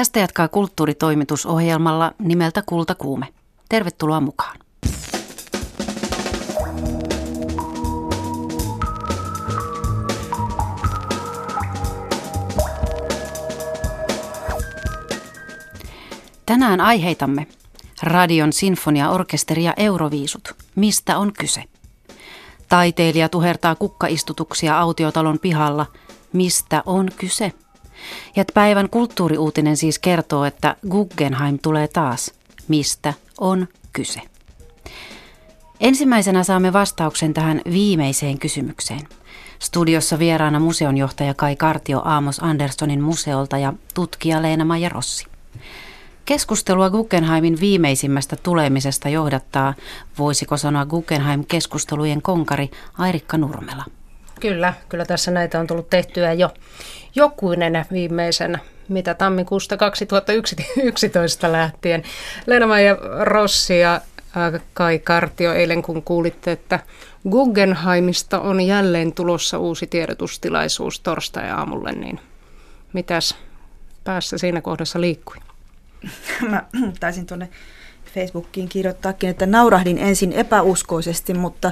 Tästä jatkaa kulttuuritoimitusohjelmalla nimeltä Kultakuume. Tervetuloa mukaan. Tänään aiheitamme Radion sinfoniaorkesteri ja Euroviisut. Mistä on kyse? Taiteilija tuhertaa kukkaistutuksia autiotalon pihalla. Mistä on kyse? Ja päivän kulttuuriuutinen siis kertoo, että Guggenheim tulee taas. Mistä on kyse? Ensimmäisenä saamme vastauksen tähän viimeiseen kysymykseen. Studiossa vieraana museonjohtaja Kai Kartio Aamos Anderssonin museolta ja tutkija Leena-Maija Rossi. Keskustelua Guggenheimin viimeisimmästä tulemisesta johdattaa, voisiko sanoa Guggenheim-keskustelujen konkari Airikka Nurmela. Kyllä, kyllä tässä näitä on tullut tehtyä jo jokuinen viimeisen, mitä tammikuusta 2011 lähtien. Leena-Maija Rossi ja Kai Kartio eilen, kun kuulitte, että Guggenheimista on jälleen tulossa uusi tiedotustilaisuus torstai-aamulle, niin mitäs päässä siinä kohdassa liikkui? Mä taisin tuonne Facebookiin kirjoittaakin, että naurahdin ensin epäuskoisesti, mutta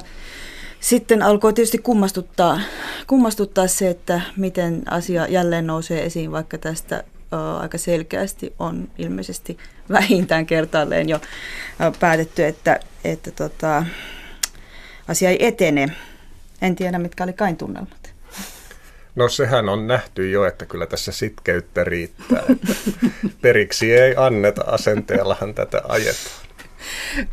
sitten alkoi tietysti kummastuttaa, kummastuttaa se, että miten asia jälleen nousee esiin, vaikka tästä aika selkeästi on ilmeisesti vähintään kertaalleen jo päätetty, että, että tota, asia ei etene. En tiedä, mitkä oli kain tunnelmat. No sehän on nähty jo, että kyllä tässä sitkeyttä riittää. Periksi ei anneta, asenteellahan tätä ajetaan.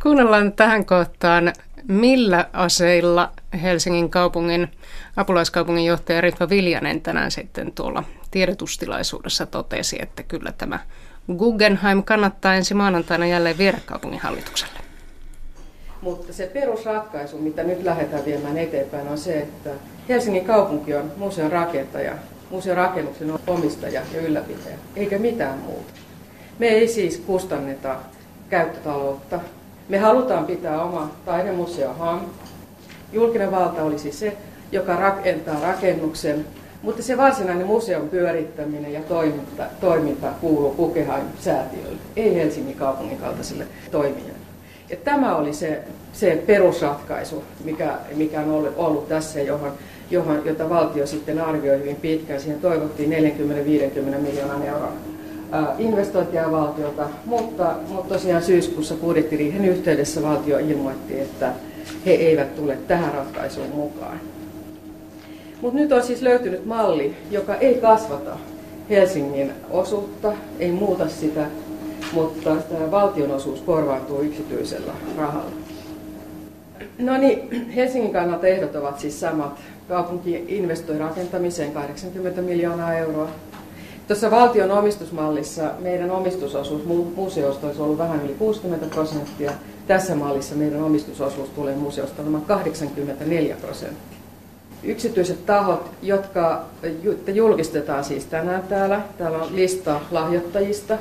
Kuunnellaan tähän kohtaan millä aseilla Helsingin kaupungin apulaiskaupungin johtaja Ritva Viljanen tänään sitten tuolla tiedotustilaisuudessa totesi, että kyllä tämä Guggenheim kannattaa ensi maanantaina jälleen viedä kaupungin hallitukselle. Mutta se perusratkaisu, mitä nyt lähdetään viemään eteenpäin, on se, että Helsingin kaupunki on museon rakentaja, museon rakennuksen omistaja ja ylläpitäjä, eikä mitään muuta. Me ei siis kustanneta käyttötaloutta, me halutaan pitää oma taidemuseo HAM. Julkinen valta olisi se, joka rakentaa rakennuksen, mutta se varsinainen museon pyörittäminen ja toiminta, toiminta kuuluu Guggenheim-säätiölle, ei Helsingin kaupungin kaltaisille toimijoille. Ja tämä oli se, se perusratkaisu, mikä, mikä on ollut, ollut tässä, johon, johon, jota valtio sitten arvioi hyvin pitkään. Siihen toivottiin 40-50 miljoonan euron investointia valtiolta, mutta, mutta tosiaan syyskuussa budjettiriihen yhteydessä valtio ilmoitti, että he eivät tule tähän ratkaisuun mukaan. Mutta nyt on siis löytynyt malli, joka ei kasvata Helsingin osuutta, ei muuta sitä, mutta tämä valtionosuus korvaantuu yksityisellä rahalla. No niin, Helsingin kannalta ehdot ovat siis samat. Kaupunki investoi rakentamiseen 80 miljoonaa euroa, Tuossa valtion omistusmallissa meidän omistusosuus museosta olisi ollut vähän yli 60 prosenttia. Tässä mallissa meidän omistusosuus tulee museosta olemaan 84 prosenttia. Yksityiset tahot, jotka julkistetaan siis tänään täällä, täällä on lista lahjoittajista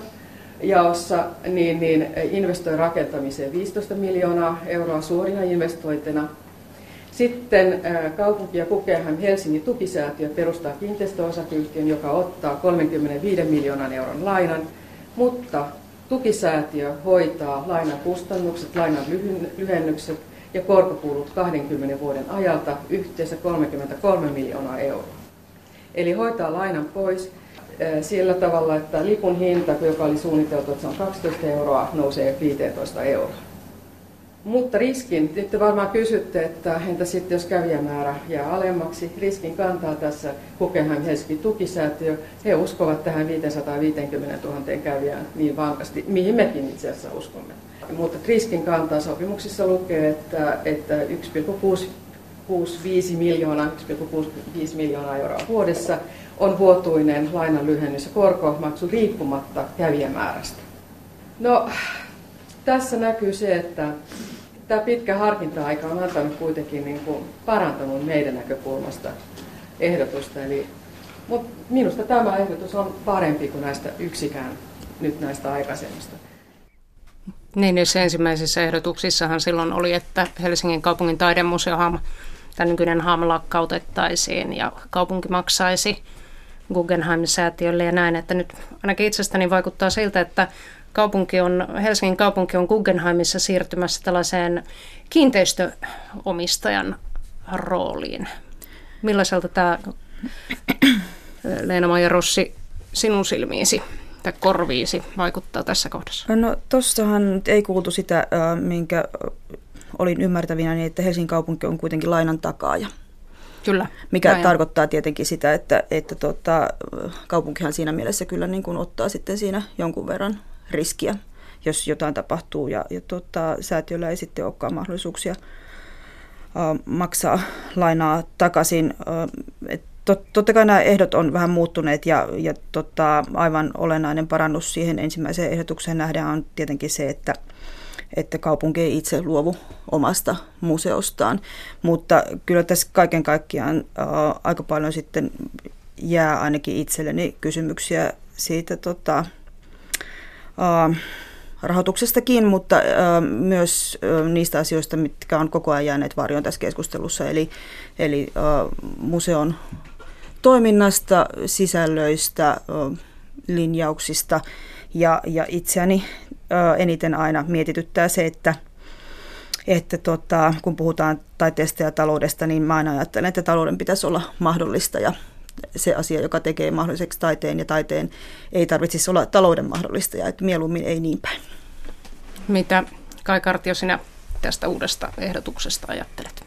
jaossa, niin, niin investoi rakentamiseen 15 miljoonaa euroa suorina investointina – sitten kaupunki ja Kukehan Helsingin tukisäätiö perustaa kiinteistöosakeyhtiön, joka ottaa 35 miljoonan euron lainan, mutta tukisäätiö hoitaa lainan kustannukset, lainan lyhennykset ja korkokulut 20 vuoden ajalta yhteensä 33 miljoonaa euroa. Eli hoitaa lainan pois sillä tavalla, että lipun hinta, joka oli suunniteltu, että se on 12 euroa, nousee 15 euroa. Mutta riskin, nyt te varmaan kysytte, että entä sitten jos kävijämäärä jää alemmaksi, riskin kantaa tässä Guggenheim Helsingin tukisäätiö. He uskovat tähän 550 000 kävijään niin vankasti, mihin mekin itse asiassa uskomme. Mutta riskin kantaa sopimuksissa lukee, että, että 1,65 miljoonaa, 1,65 miljoonaa euroa vuodessa on vuotuinen lainan lyhennys ja korkomaksu riippumatta kävijämäärästä. No, tässä näkyy se, että tämä pitkä harkinta-aika on antanut kuitenkin niin kuin parantanut meidän näkökulmasta ehdotusta. Eli, mutta minusta tämä ehdotus on parempi kuin näistä yksikään nyt näistä aikaisemmista. Niin, niissä ensimmäisissä ehdotuksissahan silloin oli, että Helsingin kaupungin taidemuseo tämä nykyinen HAM lakkautettaisiin ja kaupunki maksaisi Guggenheim-säätiölle ja näin, että nyt ainakin itsestäni vaikuttaa siltä, että kaupunki on, Helsingin kaupunki on Guggenheimissa siirtymässä tällaiseen kiinteistöomistajan rooliin. Millaiselta tämä Leena-Maija Rossi sinun silmiisi tai korviisi vaikuttaa tässä kohdassa? No tuossahan ei kuultu sitä, minkä olin ymmärtävinä, niin että Helsingin kaupunki on kuitenkin lainan takaaja. Kyllä. Mikä Näin. tarkoittaa tietenkin sitä, että, että tota, kaupunkihan siinä mielessä kyllä niin kuin ottaa sitten siinä jonkun verran riskiä, jos jotain tapahtuu ja, ja tota, säätiöllä ei sitten olekaan mahdollisuuksia uh, maksaa lainaa takaisin. Uh, et tot, totta kai nämä ehdot on vähän muuttuneet ja, ja tota, aivan olennainen parannus siihen ensimmäiseen ehdotukseen nähdään on tietenkin se, että että kaupunki ei itse luovu omasta museostaan. Mutta kyllä tässä kaiken kaikkiaan ää, aika paljon sitten jää ainakin itselleni kysymyksiä siitä tota, rahoituksestakin, mutta myös niistä asioista, mitkä on koko ajan jääneet varjoon tässä keskustelussa. Eli, eli museon toiminnasta, sisällöistä, linjauksista ja, ja itseäni eniten aina mietityttää se, että, että tota, kun puhutaan taiteesta ja taloudesta, niin mä aina ajattelen, että talouden pitäisi olla mahdollista ja se asia, joka tekee mahdolliseksi taiteen ja taiteen ei tarvitsisi olla talouden mahdollista ja että mieluummin ei niin päin. Mitä Kai Kartio sinä tästä uudesta ehdotuksesta ajattelet?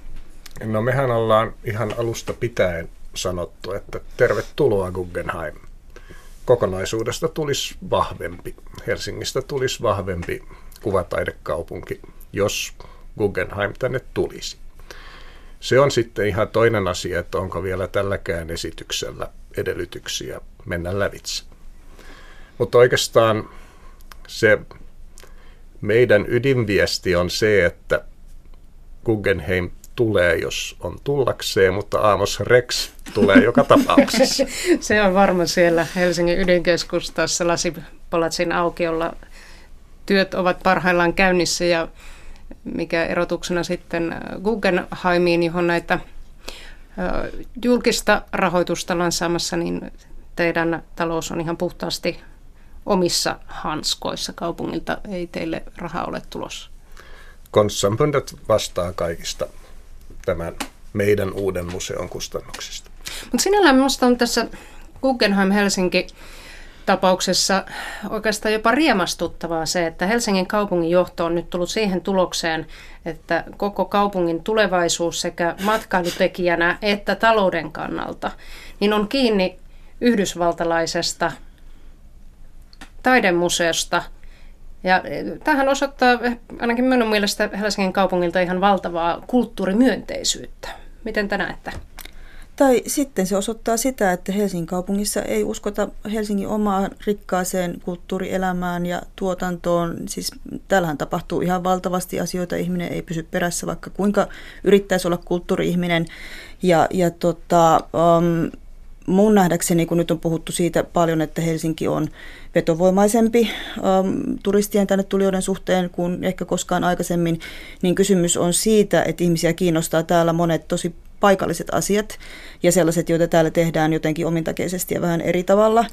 No mehän ollaan ihan alusta pitäen sanottu, että tervetuloa Guggenheim kokonaisuudesta tulisi vahvempi, Helsingistä tulisi vahvempi kuvataidekaupunki, jos Guggenheim tänne tulisi. Se on sitten ihan toinen asia, että onko vielä tälläkään esityksellä edellytyksiä mennä lävitse. Mutta oikeastaan se meidän ydinviesti on se, että Guggenheim tulee, jos on tullakseen, mutta Aamos Rex tulee joka tapauksessa. Se on varma siellä Helsingin ydinkeskustassa Lasipalatsin aukiolla. Työt ovat parhaillaan käynnissä ja mikä erotuksena sitten Guggenheimiin, johon näitä julkista rahoitusta lansaamassa, niin teidän talous on ihan puhtaasti omissa hanskoissa kaupungilta. Ei teille rahaa ole tulossa. Konsampundet vastaa kaikista tämän meidän uuden museon kustannuksista. Mutta sinällään minusta on tässä Guggenheim Helsinki tapauksessa oikeastaan jopa riemastuttavaa se, että Helsingin kaupungin johto on nyt tullut siihen tulokseen, että koko kaupungin tulevaisuus sekä matkailutekijänä että talouden kannalta niin on kiinni yhdysvaltalaisesta taidemuseosta. Ja tähän osoittaa ainakin minun mielestä Helsingin kaupungilta ihan valtavaa kulttuurimyönteisyyttä. Miten te näette? Tai sitten se osoittaa sitä, että Helsingin kaupungissa ei uskota Helsingin omaan rikkaaseen kulttuurielämään ja tuotantoon. Siis täällähän tapahtuu ihan valtavasti asioita, ihminen ei pysy perässä, vaikka kuinka yrittäisi olla kulttuuri-ihminen. Ja, ja tota, um, mun nähdäkseni, kun nyt on puhuttu siitä paljon, että Helsinki on vetovoimaisempi um, turistien tänne tulijoiden suhteen kuin ehkä koskaan aikaisemmin, niin kysymys on siitä, että ihmisiä kiinnostaa täällä monet tosi paikalliset asiat ja sellaiset, joita täällä tehdään jotenkin omintakeisesti ja vähän eri tavalla,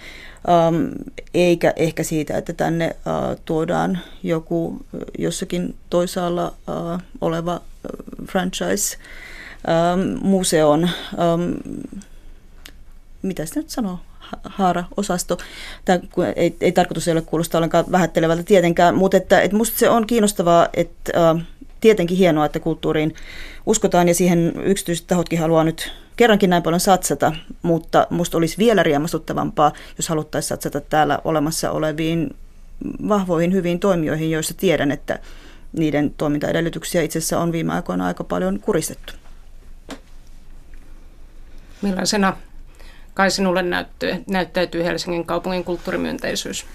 um, eikä ehkä siitä, että tänne uh, tuodaan joku jossakin toisaalla uh, oleva franchise um, museon, um, mitä sitä nyt sanoo, haara-osasto. Tämä ei, ei tarkoitus ei ole kuulostaa ollenkaan vähättelevältä tietenkään, mutta että, että musta se on kiinnostavaa, että uh, tietenkin hienoa, että kulttuuriin uskotaan ja siihen yksityiset tahotkin haluaa nyt kerrankin näin paljon satsata, mutta musta olisi vielä riemastuttavampaa, jos haluttaisiin satsata täällä olemassa oleviin vahvoihin hyviin toimijoihin, joissa tiedän, että niiden toimintaedellytyksiä itse asiassa on viime aikoina aika paljon kuristettu. Millaisena kai sinulle näyttyy, näyttäytyy Helsingin kaupungin kulttuurimyönteisyys?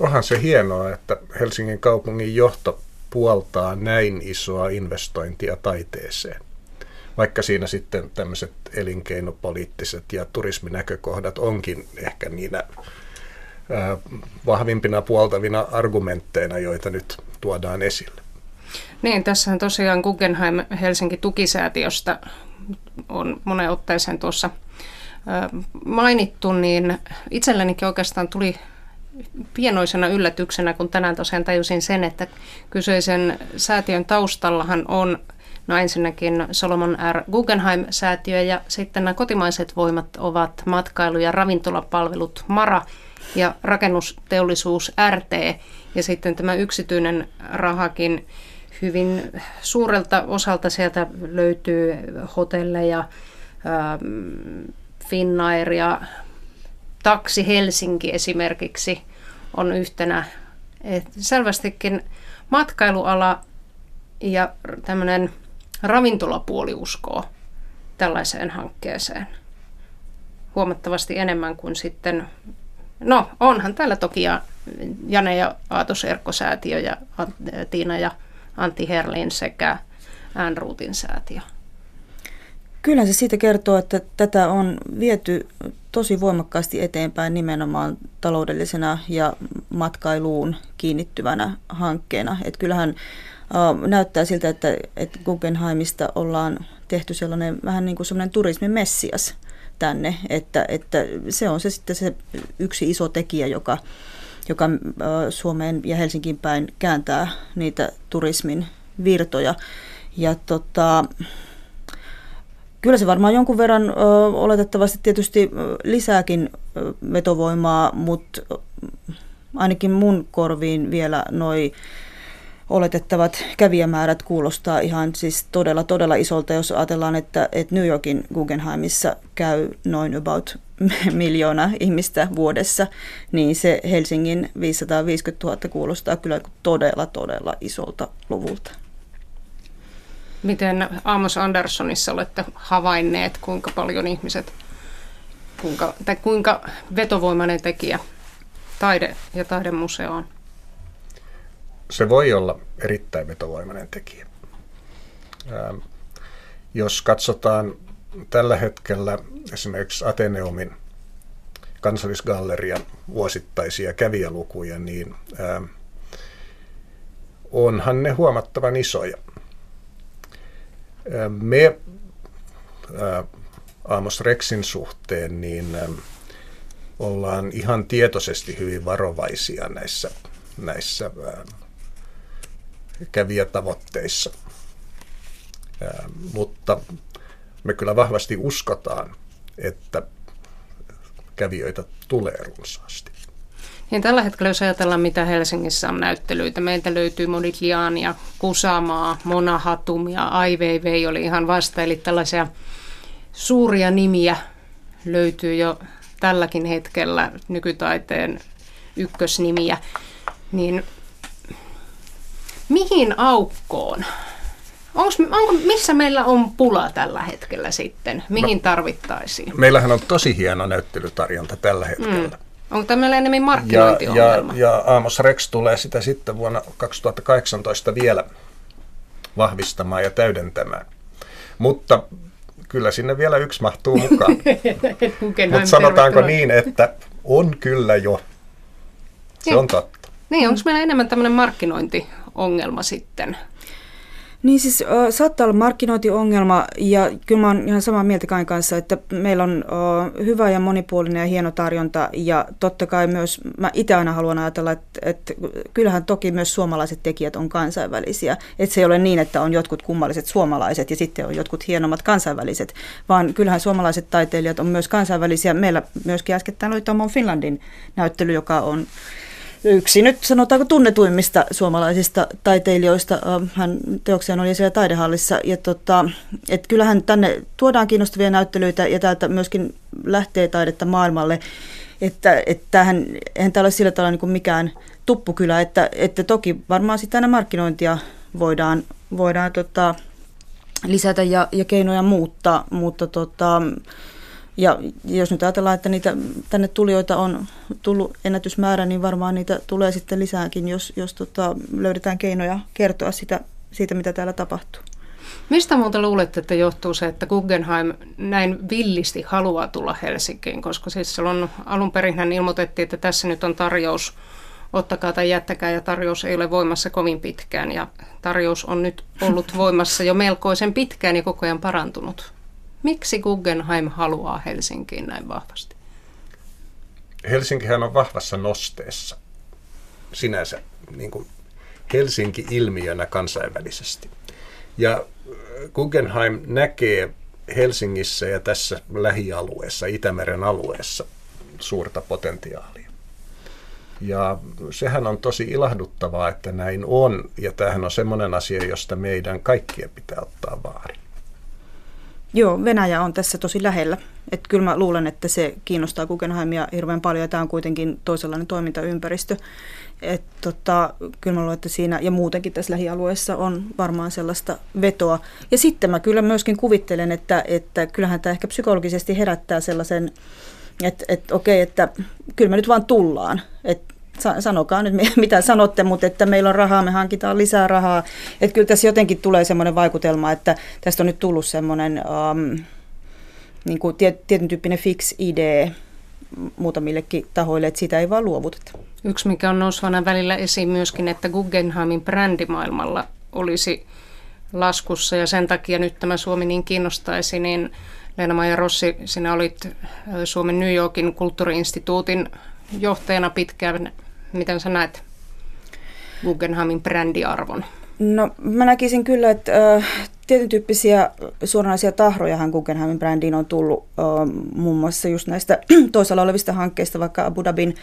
Onhan se hienoa, että Helsingin kaupungin johto puoltaa näin isoa investointia taiteeseen. Vaikka siinä sitten tämmöiset elinkeinopoliittiset ja turisminäkökohdat onkin ehkä niinä vahvimpina puoltavina argumentteina, joita nyt tuodaan esille. Niin, tässä on tosiaan Guggenheim Helsinki tukisäätiöstä on monen otteeseen tuossa mainittu, niin itsellenikin oikeastaan tuli pienoisena yllätyksenä, kun tänään tosiaan tajusin sen, että kyseisen säätiön taustallahan on No ensinnäkin Solomon R. Guggenheim-säätiö ja sitten nämä kotimaiset voimat ovat matkailu- ja ravintolapalvelut MARA ja rakennusteollisuus RT ja sitten tämä yksityinen rahakin hyvin suurelta osalta sieltä löytyy hotelleja, ähm, Finnair ja Taksi Helsinki esimerkiksi on yhtenä. Et selvästikin matkailuala ja tämmöinen ravintolapuoli uskoo tällaiseen hankkeeseen huomattavasti enemmän kuin sitten, no onhan täällä toki Jane ja Aatos Erkko-säätiö ja Tiina ja Antti Herlin sekä Äänruutin säätiö. Kyllä se siitä kertoo, että tätä on viety tosi voimakkaasti eteenpäin nimenomaan taloudellisena ja matkailuun kiinnittyvänä hankkeena. Et kyllähän äh, näyttää siltä, että, että Guggenheimista ollaan tehty sellainen vähän niin kuin sellainen turismimessias tänne, että, että se on se sitten se yksi iso tekijä, joka, joka äh, Suomeen ja Helsinkiin päin kääntää niitä turismin virtoja. Ja tota, Kyllä se varmaan jonkun verran ö, oletettavasti tietysti lisääkin vetovoimaa, mutta ainakin mun korviin vielä noi oletettavat kävijämäärät kuulostaa ihan siis todella todella isolta, jos ajatellaan, että, että New Yorkin Guggenheimissa käy noin about miljoona ihmistä vuodessa, niin se Helsingin 550 000 kuulostaa kyllä todella todella isolta luvulta. Miten Amos Anderssonissa olette havainneet, kuinka paljon ihmiset, kuinka, tai kuinka vetovoimainen tekijä taide ja taidemuseo on? Se voi olla erittäin vetovoimainen tekijä. Ähm, jos katsotaan tällä hetkellä esimerkiksi Ateneumin kansallisgallerian vuosittaisia kävijälukuja, niin ähm, onhan ne huomattavan isoja. Me Amos Rexin suhteen niin ollaan ihan tietoisesti hyvin varovaisia näissä, näissä kävijätavoitteissa. Mutta me kyllä vahvasti uskotaan, että kävijöitä tulee runsaasti. Niin tällä hetkellä, jos ajatellaan, mitä Helsingissä on näyttelyitä, meiltä löytyy Modigliania, Kusamaa, Monahatum ja Ai Weiwei oli ihan vasta, eli tällaisia suuria nimiä löytyy jo tälläkin hetkellä nykytaiteen ykkösnimiä, niin mihin aukkoon? Onko, onko, missä meillä on pula tällä hetkellä sitten? Mihin no, tarvittaisiin? Meillähän on tosi hieno näyttelytarjonta tällä hetkellä. Mm. Onko tämä enemmän markkinointiongelma? Ja, ja, ja Amos Rex tulee sitä sitten vuonna 2018 vielä vahvistamaan ja täydentämään. Mutta kyllä sinne vielä yksi mahtuu mukaan. Mutta sanotaanko niin, että on kyllä jo. Se on totta. Niin, onko meillä enemmän tämmöinen markkinointiongelma sitten? Niin siis äh, saattaa olla markkinointiongelma ja kyllä mä oon ihan samaa mieltä Kain kanssa, että meillä on äh, hyvä ja monipuolinen ja hieno tarjonta ja totta kai myös mä itse aina haluan ajatella, että, että kyllähän toki myös suomalaiset tekijät on kansainvälisiä. Että se ei ole niin, että on jotkut kummalliset suomalaiset ja sitten on jotkut hienommat kansainväliset, vaan kyllähän suomalaiset taiteilijat on myös kansainvälisiä. Meillä myöskin äskettäin oli Tomon Finlandin näyttely, joka on yksi nyt sanotaanko tunnetuimmista suomalaisista taiteilijoista. Hän teokseen oli siellä taidehallissa. Ja tota, et kyllähän tänne tuodaan kiinnostavia näyttelyitä ja täältä myöskin lähtee taidetta maailmalle. Että, että tämähän, eihän tämä ole sillä tavalla niin kuin mikään tuppukylä, että, että toki varmaan sitten aina markkinointia voidaan, voidaan tota, lisätä ja, ja keinoja muuttaa, mutta tota, ja jos nyt ajatellaan, että niitä tänne tulijoita on tullut ennätysmäärä, niin varmaan niitä tulee sitten lisääkin, jos, jos tota, löydetään keinoja kertoa sitä, siitä, mitä täällä tapahtuu. Mistä muuta luulette, että johtuu se, että Guggenheim näin villisti haluaa tulla Helsinkiin? Koska siis silloin alun perin hän ilmoitettiin, että tässä nyt on tarjous, ottakaa tai jättäkää, ja tarjous ei ole voimassa kovin pitkään. Ja tarjous on nyt ollut voimassa jo melkoisen pitkään ja koko ajan parantunut. Miksi Guggenheim haluaa Helsinkiin näin vahvasti? Helsinkihän on vahvassa nosteessa sinänsä niin kuin Helsinki-ilmiönä kansainvälisesti. Ja äh, Guggenheim näkee Helsingissä ja tässä lähialueessa, Itämeren alueessa, suurta potentiaalia. Ja sehän on tosi ilahduttavaa, että näin on. Ja tämähän on semmoinen asia, josta meidän kaikkien pitää ottaa vaari. Joo, Venäjä on tässä tosi lähellä. Että kyllä mä luulen, että se kiinnostaa Guggenheimia hirveän paljon ja tämä on kuitenkin toisenlainen toimintaympäristö. Et tota, kyllä mä luulen, että siinä ja muutenkin tässä lähialueessa on varmaan sellaista vetoa. Ja sitten mä kyllä myöskin kuvittelen, että, että kyllähän tämä ehkä psykologisesti herättää sellaisen, että, että okei, että kyllä me nyt vaan tullaan. Että sanokaa nyt mitä sanotte, mutta että meillä on rahaa, me hankitaan lisää rahaa. Että kyllä tässä jotenkin tulee semmoinen vaikutelma, että tästä on nyt tullut semmoinen um, niin kuin tietyn tyyppinen fix idea muutamillekin tahoille, että sitä ei vaan luovuteta. Yksi, mikä on nousvana välillä esiin myöskin, että Guggenheimin brändimaailmalla olisi laskussa ja sen takia nyt tämä Suomi niin kiinnostaisi, niin Leena-Maija Rossi, sinä olit Suomen New Yorkin kulttuuriinstituutin johtajana pitkään. Miten sä näet Guggenheimin brändiarvon? No mä näkisin kyllä, että äh, tietyn tyyppisiä suoranaisia tahrojahan Guggenheimin brändiin on tullut äh, muun muassa just näistä toisella olevista hankkeista, vaikka Abu Dhabin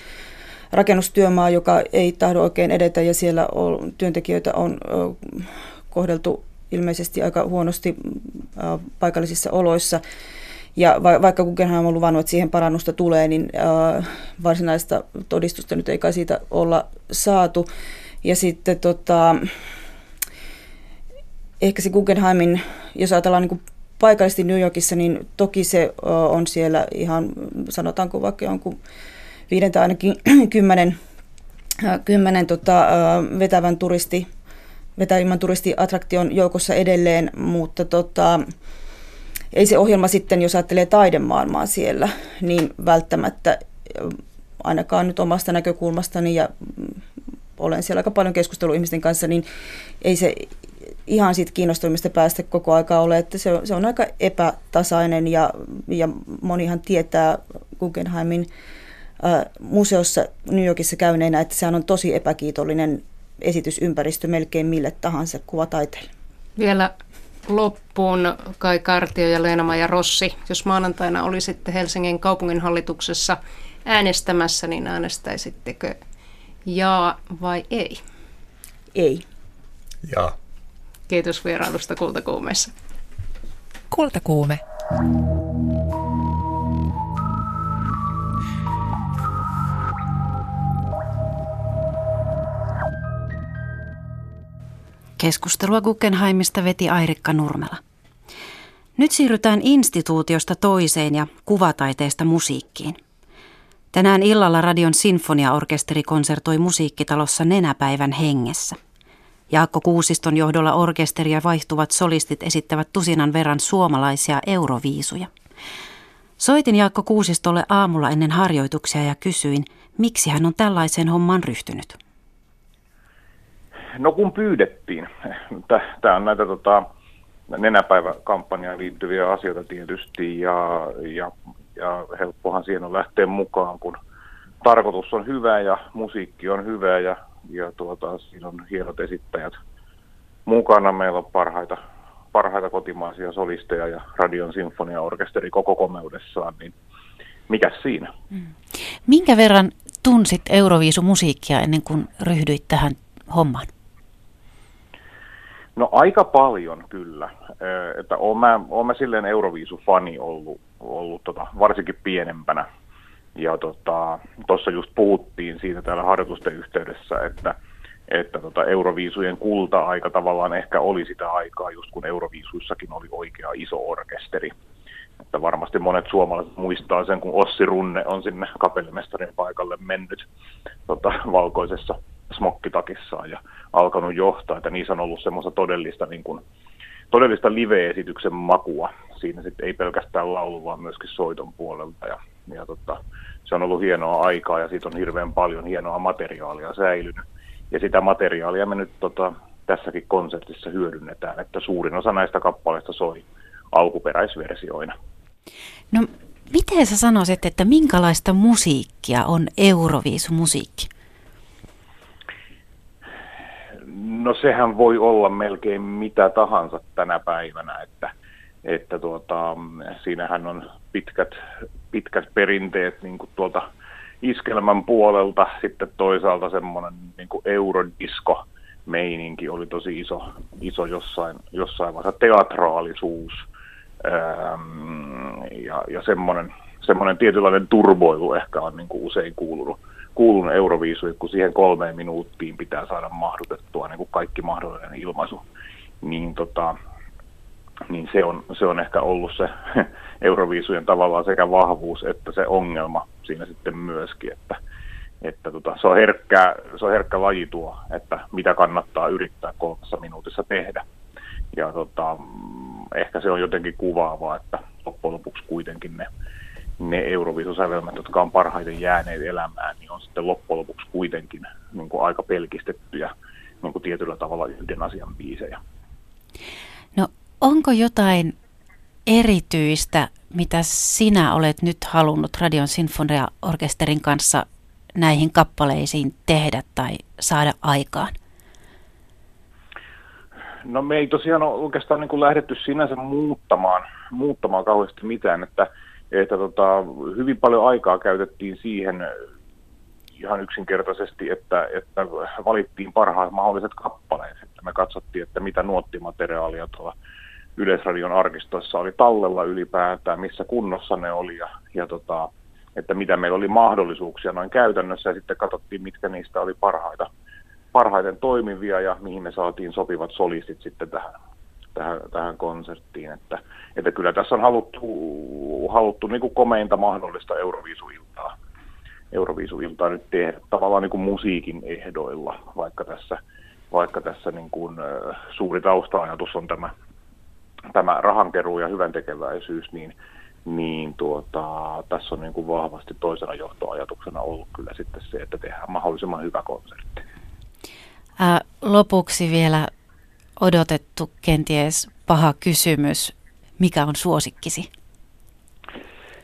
rakennustyömaa, joka ei tahdo oikein edetä ja siellä on, työntekijöitä on äh, kohdeltu ilmeisesti aika huonosti äh, paikallisissa oloissa. Ja va- vaikka Guggenheim on luvannut, että siihen parannusta tulee, niin äh, varsinaista todistusta nyt ei kai siitä olla saatu. Ja sitten tota, ehkä se Guggenheimin, jos ajatellaan niin paikallisesti New Yorkissa, niin toki se on siellä ihan, sanotaanko vaikka jonkun viiden tai ainakin kymmenen, kymmenen tota, vetävän turisti, vetävimmän turistiattraktion joukossa edelleen, mutta tota, ei se ohjelma sitten, jos ajattelee taidemaailmaa siellä, niin välttämättä ainakaan nyt omasta näkökulmastani ja olen siellä aika paljon keskustelua ihmisten kanssa, niin ei se ihan siitä kiinnostumista päästä koko aika ole, että se on, se on aika epätasainen ja, ja monihan tietää Guggenheimin äh, museossa New Yorkissa käyneenä, että sehän on tosi epäkiitollinen esitysympäristö melkein mille tahansa kuvataiteelle. Vielä loppuun Kai Kartio ja Leena-Maija Rossi. Jos maanantaina olisitte Helsingin kaupunginhallituksessa äänestämässä, niin äänestäisittekö jaa vai ei? Ei. Jaa. Kiitos vierailusta Kultakuumeessa. Kultakuume. Keskustelua Guggenheimista veti Airikka Nurmela. Nyt siirrytään instituutiosta toiseen ja kuvataiteesta musiikkiin. Tänään illalla Radion sinfoniaorkesteri konsertoi musiikkitalossa Nenäpäivän hengessä. Jaakko Kuusiston johdolla orkesteri ja vaihtuvat solistit esittävät tusinan verran suomalaisia euroviisuja. Soitin Jaakko Kuusistolle aamulla ennen harjoituksia ja kysyin, miksi hän on tällaiseen hommaan ryhtynyt. No kun pyydettiin. Tämä on näitä tota, nenäpäiväkampanjaan liittyviä asioita tietysti ja, ja, ja helppohan siihen on lähteä mukaan, kun tarkoitus on hyvä ja musiikki on hyvä ja, ja tuota, siinä on hienot esittäjät mukana. Meillä on parhaita, parhaita kotimaisia solisteja ja Radion sinfoniaorkesteri koko komeudessaan, niin mikä siinä? Mm. Minkä verran tunsit Euroviisumusiikkia ennen kuin ryhdyit tähän hommaan? No aika paljon kyllä. Että olen mä, olen mä silleen Euroviisu-fani ollut, ollut tota, varsinkin pienempänä. Ja tuossa tota, just puhuttiin siitä täällä harjoitusten yhteydessä, että, että tota, Euroviisujen kulta-aika tavallaan ehkä oli sitä aikaa, just kun Euroviisuissakin oli oikea iso orkesteri. Että varmasti monet suomalaiset muistaa sen, kun Ossi Runne on sinne kapellimestarin paikalle mennyt tota, valkoisessa smokkitakissaan ja alkanut johtaa, että niissä on ollut semmoista todellista, niin kuin, todellista live-esityksen makua. Siinä sitten ei pelkästään laulu, vaan myöskin soiton puolelta ja, ja tota, se on ollut hienoa aikaa ja siitä on hirveän paljon hienoa materiaalia säilynyt. Ja sitä materiaalia me nyt tota, tässäkin konsertissa hyödynnetään, että suurin osa näistä kappaleista soi alkuperäisversioina. No, miten sä sanoisit, että minkälaista musiikkia on Euroviisumusiikki? No sehän voi olla melkein mitä tahansa tänä päivänä, että, että tuota, siinähän on pitkät, pitkät perinteet niin kuin tuolta iskelmän puolelta, sitten toisaalta semmoinen niin eurodisko meininki oli tosi iso, iso jossain, jossain vaiheessa, teatraalisuus ähm, ja, ja semmoinen, semmoinen tietynlainen turboilu ehkä on niin kuin usein kuulunut, kuulunut Euroviisuihin, kun siihen kolmeen minuuttiin pitää saada mahdutettua niin kuin kaikki mahdollinen ilmaisu, niin, tota, niin se, on, se on ehkä ollut se Euroviisujen tavallaan sekä vahvuus että se ongelma siinä sitten myöskin, että, että tota, se, on herkkä, se on herkkä laji tuo, että mitä kannattaa yrittää kolmessa minuutissa tehdä. Ja tota, ehkä se on jotenkin kuvaavaa, että loppujen lopuksi kuitenkin ne ne Euroviisusävelmät, jotka on parhaiten jääneet elämään, niin on sitten loppujen lopuksi kuitenkin niin kuin aika pelkistettyjä niin kuin tietyllä tavalla yhden asian biisejä. No onko jotain erityistä, mitä sinä olet nyt halunnut Radion Sinfonia-orkesterin kanssa näihin kappaleisiin tehdä tai saada aikaan? No me ei tosiaan ole oikeastaan niin kuin lähdetty sinänsä muuttamaan, muuttamaan kauheasti mitään, että että tota, hyvin paljon aikaa käytettiin siihen ihan yksinkertaisesti, että, että valittiin parhaat mahdolliset kappaleet. Että me katsottiin, että mitä nuottimateriaalia tuolla Yleisradion arkistoissa oli tallella ylipäätään, missä kunnossa ne oli ja, ja tota, että mitä meillä oli mahdollisuuksia noin käytännössä ja sitten katsottiin, mitkä niistä oli parhaita, parhaiten toimivia ja mihin me saatiin sopivat solistit sitten tähän tähän, tähän konserttiin. Että, että kyllä tässä on haluttu, haluttu niin kuin komeinta mahdollista Euroviisuiltaa, Euroviisuiltaa nyt tehdä tavallaan niin kuin musiikin ehdoilla, vaikka tässä, vaikka tässä niin kuin, suuri tausta-ajatus on tämä, tämä rahankeruu ja hyvän tekeväisyys, niin, niin tuota, tässä on niin kuin vahvasti toisena johtoajatuksena ollut kyllä sitten se, että tehdään mahdollisimman hyvä konsertti. Ää, lopuksi vielä odotettu kenties paha kysymys. Mikä on suosikkisi?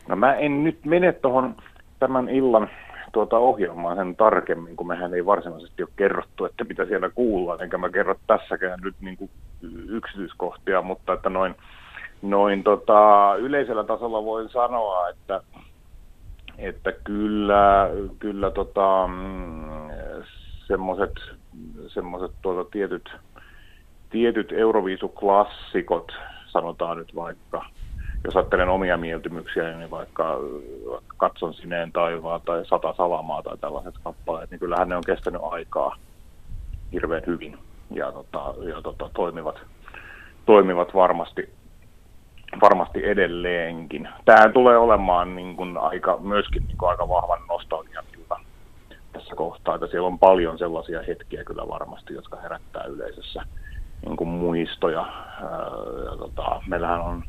No mä en nyt mene tuohon tämän illan tuota ohjelmaan sen tarkemmin, kun mehän ei varsinaisesti ole kerrottu, että mitä siellä kuullaan, enkä mä kerro tässäkään nyt niin kuin yksityiskohtia, mutta että noin, noin tota, yleisellä tasolla voin sanoa, että, että kyllä, kyllä tota, mm, semmoiset tuota tietyt tietyt Euroviisuklassikot, sanotaan nyt vaikka, jos ajattelen omia mieltymyksiä, niin vaikka Katson sineen taivaa tai Sata salamaa tai tällaiset kappaleet, niin kyllähän ne on kestänyt aikaa hirveän hyvin ja, tota, ja tota, toimivat, toimivat varmasti, varmasti edelleenkin. Tämä tulee olemaan niin kuin aika, myöskin niin kuin aika vahvan nostalgian tässä kohtaa, että siellä on paljon sellaisia hetkiä kyllä varmasti, jotka herättää yleisössä niin kuin muistoja. Ja tota, meillähän on,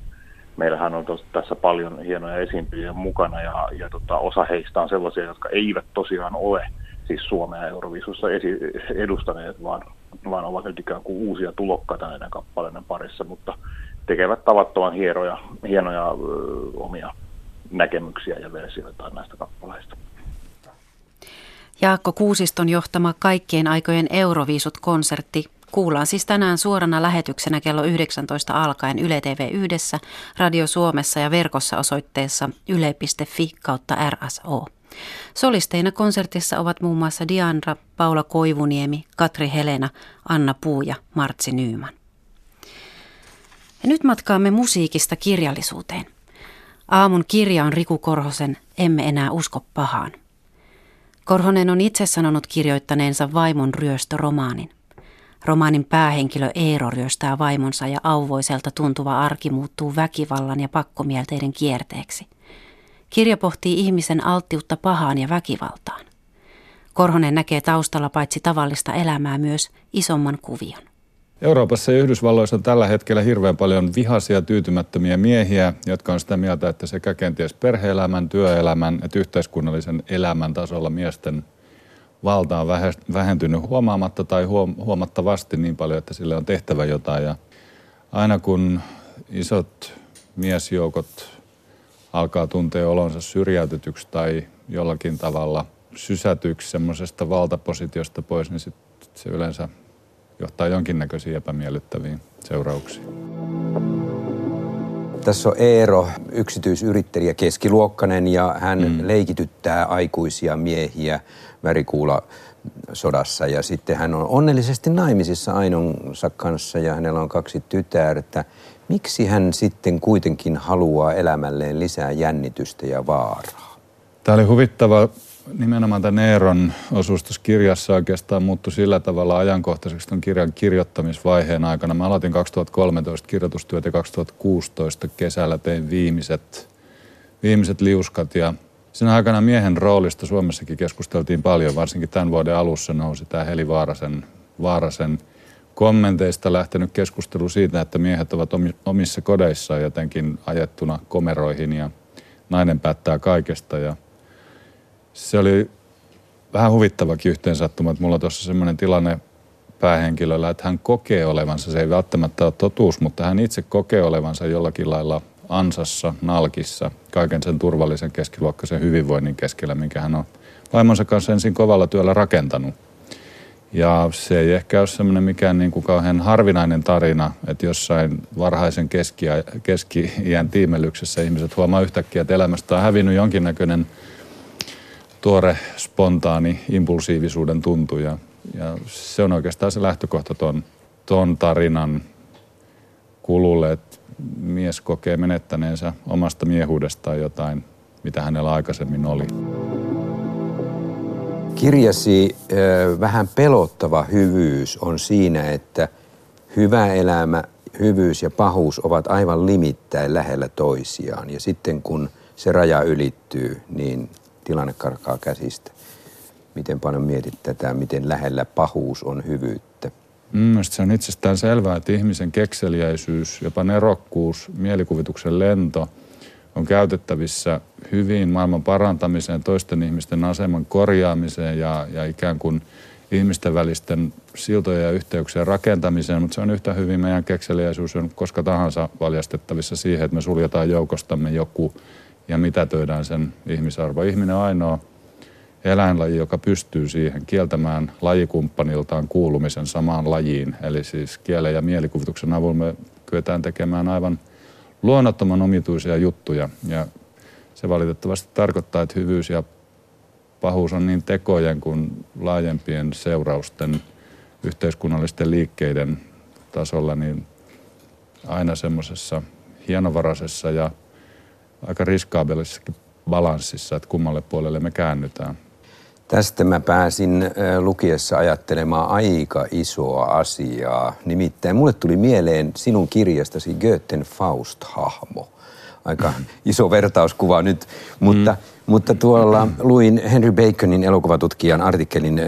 meillähän on tos, tässä paljon hienoja esiintyjiä mukana ja, ja tota, osa heistä on sellaisia, jotka eivät tosiaan ole siis Suomea Eurovisussa esi- edustaneet, vaan, vaan ovat nyt ikään kuin uusia tulokkaita näiden kappaleiden parissa, mutta tekevät tavattoman hienoja, hienoja ö, omia näkemyksiä ja versioita näistä kappaleista. Jaakko Kuusiston johtama kaikkien aikojen Euroviisut-konsertti Kuullaan siis tänään suorana lähetyksenä kello 19 alkaen Yle TV yhdessä, Radio Suomessa ja verkossa osoitteessa yle.fi kautta RSO. Solisteina konsertissa ovat muun muassa Diandra, Paula Koivuniemi, Katri Helena, Anna Puu ja Martsi Nyyman. Ja nyt matkaamme musiikista kirjallisuuteen. Aamun kirja on Riku Korhosen Emme enää usko pahaan. Korhonen on itse sanonut kirjoittaneensa vaimon ryöstöromaanin. Romaanin päähenkilö Eero ryöstää vaimonsa ja auvoiselta tuntuva arki muuttuu väkivallan ja pakkomielteiden kierteeksi. Kirja pohtii ihmisen alttiutta pahaan ja väkivaltaan. Korhonen näkee taustalla paitsi tavallista elämää myös isomman kuvion. Euroopassa ja Yhdysvalloissa on tällä hetkellä hirveän paljon vihaisia, tyytymättömiä miehiä, jotka on sitä mieltä, että sekä kenties perheelämän, työelämän että yhteiskunnallisen elämän tasolla miesten valta on vähentynyt huomaamatta tai huomattavasti niin paljon, että sille on tehtävä jotain. Ja aina kun isot miesjoukot alkaa tuntea olonsa syrjäytetyksi tai jollakin tavalla sysätyksi semmoisesta valtapositiosta pois, niin sit se yleensä johtaa jonkinnäköisiin epämiellyttäviin seurauksiin. Tässä on Eero, yksityisyrittäjä, keskiluokkainen ja hän mm. leikityttää aikuisia miehiä värikuula sodassa ja sitten hän on onnellisesti naimisissa Ainonsa kanssa ja hänellä on kaksi tytärtä. Miksi hän sitten kuitenkin haluaa elämälleen lisää jännitystä ja vaaraa? Tämä oli huvittava nimenomaan tämän Eeron osuus tuossa kirjassa oikeastaan muuttui sillä tavalla ajankohtaiseksi tuon kirjan kirjoittamisvaiheen aikana. Mä aloitin 2013 kirjoitustyöt ja 2016 kesällä tein viimeiset, viimeiset liuskat ja sen aikana miehen roolista Suomessakin keskusteltiin paljon, varsinkin tämän vuoden alussa nousi tämä Heli Vaarasen, Vaarasen kommenteista lähtenyt keskustelu siitä, että miehet ovat omissa kodeissaan jotenkin ajettuna komeroihin ja nainen päättää kaikesta. Ja se oli vähän huvittavakin yhteensattuma, että mulla on tuossa semmoinen tilanne päähenkilöllä, että hän kokee olevansa, se ei välttämättä ole totuus, mutta hän itse kokee olevansa jollakin lailla ansassa, nalkissa, kaiken sen turvallisen keskiluokkaisen hyvinvoinnin keskellä, minkä hän on vaimonsa kanssa ensin kovalla työllä rakentanut. Ja se ei ehkä ole semmoinen mikään niin kuin kauhean harvinainen tarina, että jossain varhaisen keski- keski-iän tiimelyksessä ihmiset huomaa yhtäkkiä, että elämästä on hävinnyt jonkinnäköinen tuore, spontaani, impulsiivisuuden tuntu. Ja, ja se on oikeastaan se lähtökohta ton, ton tarinan kululle, että mies kokee menettäneensä omasta miehuudestaan jotain, mitä hänellä aikaisemmin oli. Kirjasi äh, vähän pelottava hyvyys on siinä, että hyvä elämä, hyvyys ja pahuus ovat aivan limittäin lähellä toisiaan. Ja sitten kun se raja ylittyy, niin tilanne karkaa käsistä. Miten paljon mietit tätä, miten lähellä pahuus on hyvyyttä? Mm, se on itsestään selvää, että ihmisen kekseliäisyys, jopa nerokkuus, mielikuvituksen lento on käytettävissä hyvin maailman parantamiseen, toisten ihmisten aseman korjaamiseen ja, ja ikään kuin ihmisten välisten siltojen ja yhteyksien rakentamiseen, mutta se on yhtä hyvin meidän kekseliäisyys on koska tahansa valjastettavissa siihen, että me suljetaan joukostamme joku ja mitätöidään sen ihmisarvo. Ihminen on ainoa eläinlaji, joka pystyy siihen kieltämään lajikumppaniltaan kuulumisen samaan lajiin. Eli siis kielen ja mielikuvituksen avulla me kyetään tekemään aivan luonnottoman omituisia juttuja. Ja se valitettavasti tarkoittaa, että hyvyys ja pahuus on niin tekojen kuin laajempien seurausten yhteiskunnallisten liikkeiden tasolla niin aina semmoisessa hienovaraisessa ja aika riskaabelissakin balanssissa, että kummalle puolelle me käännytään. Tästä mä pääsin lukiessa ajattelemaan aika isoa asiaa. Nimittäin mulle tuli mieleen sinun kirjastasi Goethen Faust-hahmo. Aika iso vertauskuva nyt, mutta, mm. mutta tuolla luin Henry Baconin elokuvatutkijan artikkelin äh,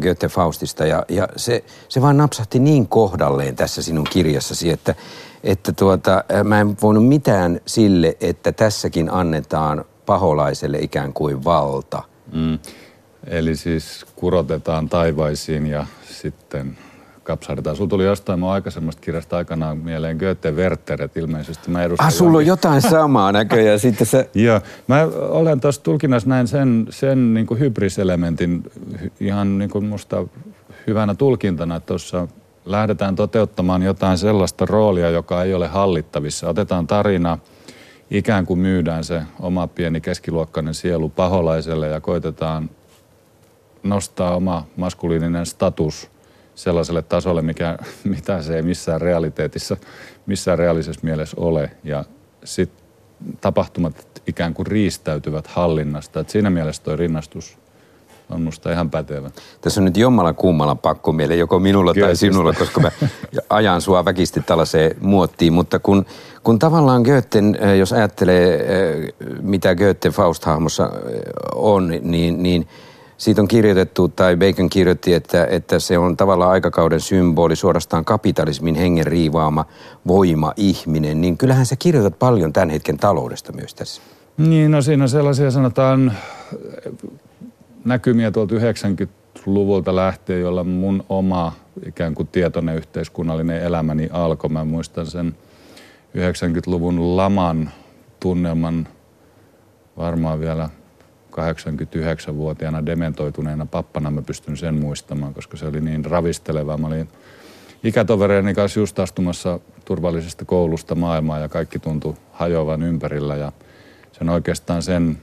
Goethe Faustista ja, ja se, se vaan napsahti niin kohdalleen tässä sinun kirjassasi, että että tuota, mä en voinut mitään sille, että tässäkin annetaan paholaiselle ikään kuin valta. Mm. Eli siis kurotetaan taivaisiin ja sitten kapsahdetaan. Sulla tuli jostain mun aikaisemmasta kirjasta aikanaan mieleen Goethe Werther, että ilmeisesti mä edustan... Ah, sulla on jotain samaa näköjään sitten se... Joo, mä olen tuossa tulkinnassa näin sen, sen niin kuin hybriselementin ihan niin kuin musta hyvänä tulkintana, että tuossa lähdetään toteuttamaan jotain sellaista roolia, joka ei ole hallittavissa. Otetaan tarina, ikään kuin myydään se oma pieni keskiluokkainen sielu paholaiselle ja koitetaan nostaa oma maskuliininen status sellaiselle tasolle, mikä, mitä se ei missään realiteetissa, missään reaalisessa mielessä ole. Ja sitten tapahtumat ikään kuin riistäytyvät hallinnasta. Et siinä mielessä tuo rinnastus on musta ihan pätevä. Tässä on nyt jommalla kummalla pakko mieleen, joko minulla Kyllä, tai sinulla, koska mä ajan sua väkisti tällaiseen muottiin. Mutta kun, kun tavallaan Goethen, eh, jos ajattelee eh, mitä Goethe Faust-hahmossa eh, on, niin, niin siitä on kirjoitettu, tai Bacon kirjoitti, että, että se on tavallaan aikakauden symboli, suorastaan kapitalismin hengen riivaama voima, ihminen. Niin kyllähän sä kirjoitat paljon tämän hetken taloudesta myös tässä. Niin, no siinä on sellaisia sanotaan näkymiä tuolta 90-luvulta lähtien, jolla mun oma ikään kuin tietoinen yhteiskunnallinen elämäni alkoi. Mä muistan sen 90-luvun laman tunnelman varmaan vielä 89-vuotiaana dementoituneena pappana mä pystyn sen muistamaan, koska se oli niin ravisteleva. Mä olin ikätovereeni kanssa just astumassa turvallisesta koulusta maailmaa ja kaikki tuntui hajoavan ympärillä ja sen oikeastaan sen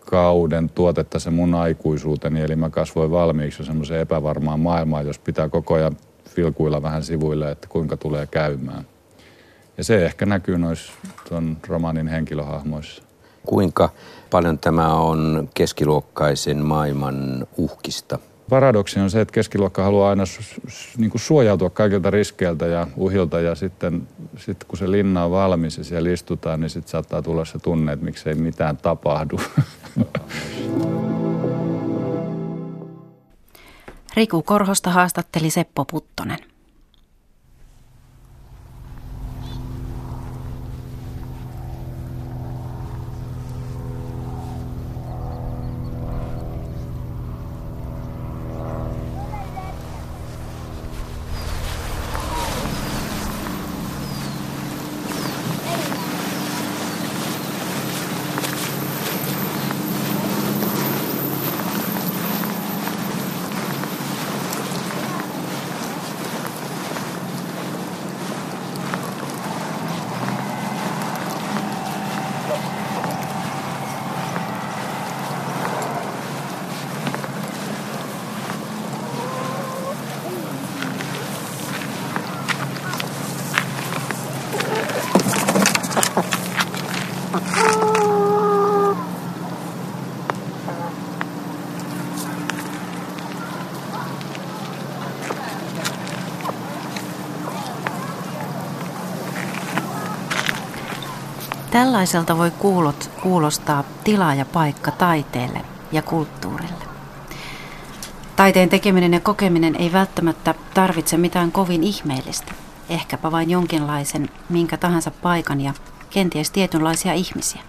kauden tuotetta se mun aikuisuuteni, eli mä kasvoin valmiiksi semmoiseen epävarmaan maailmaan, jos pitää koko ajan filkuilla vähän sivuille, että kuinka tulee käymään. Ja se ehkä näkyy noissa tuon romaanin henkilöhahmoissa. Kuinka paljon tämä on keskiluokkaisen maailman uhkista? Paradoksi on se, että keskiluokka haluaa aina niin kuin suojautua kaikilta riskeiltä ja uhilta ja sitten sit kun se linna on valmis ja siellä istutaan, niin sitten saattaa tulla se tunne, että miksei mitään tapahdu. Riku Korhosta haastatteli Seppo Puttonen. Tällaiselta voi kuulot, kuulostaa tila ja paikka taiteelle ja kulttuurille. Taiteen tekeminen ja kokeminen ei välttämättä tarvitse mitään kovin ihmeellistä, ehkäpä vain jonkinlaisen minkä tahansa paikan ja kenties tietynlaisia ihmisiä.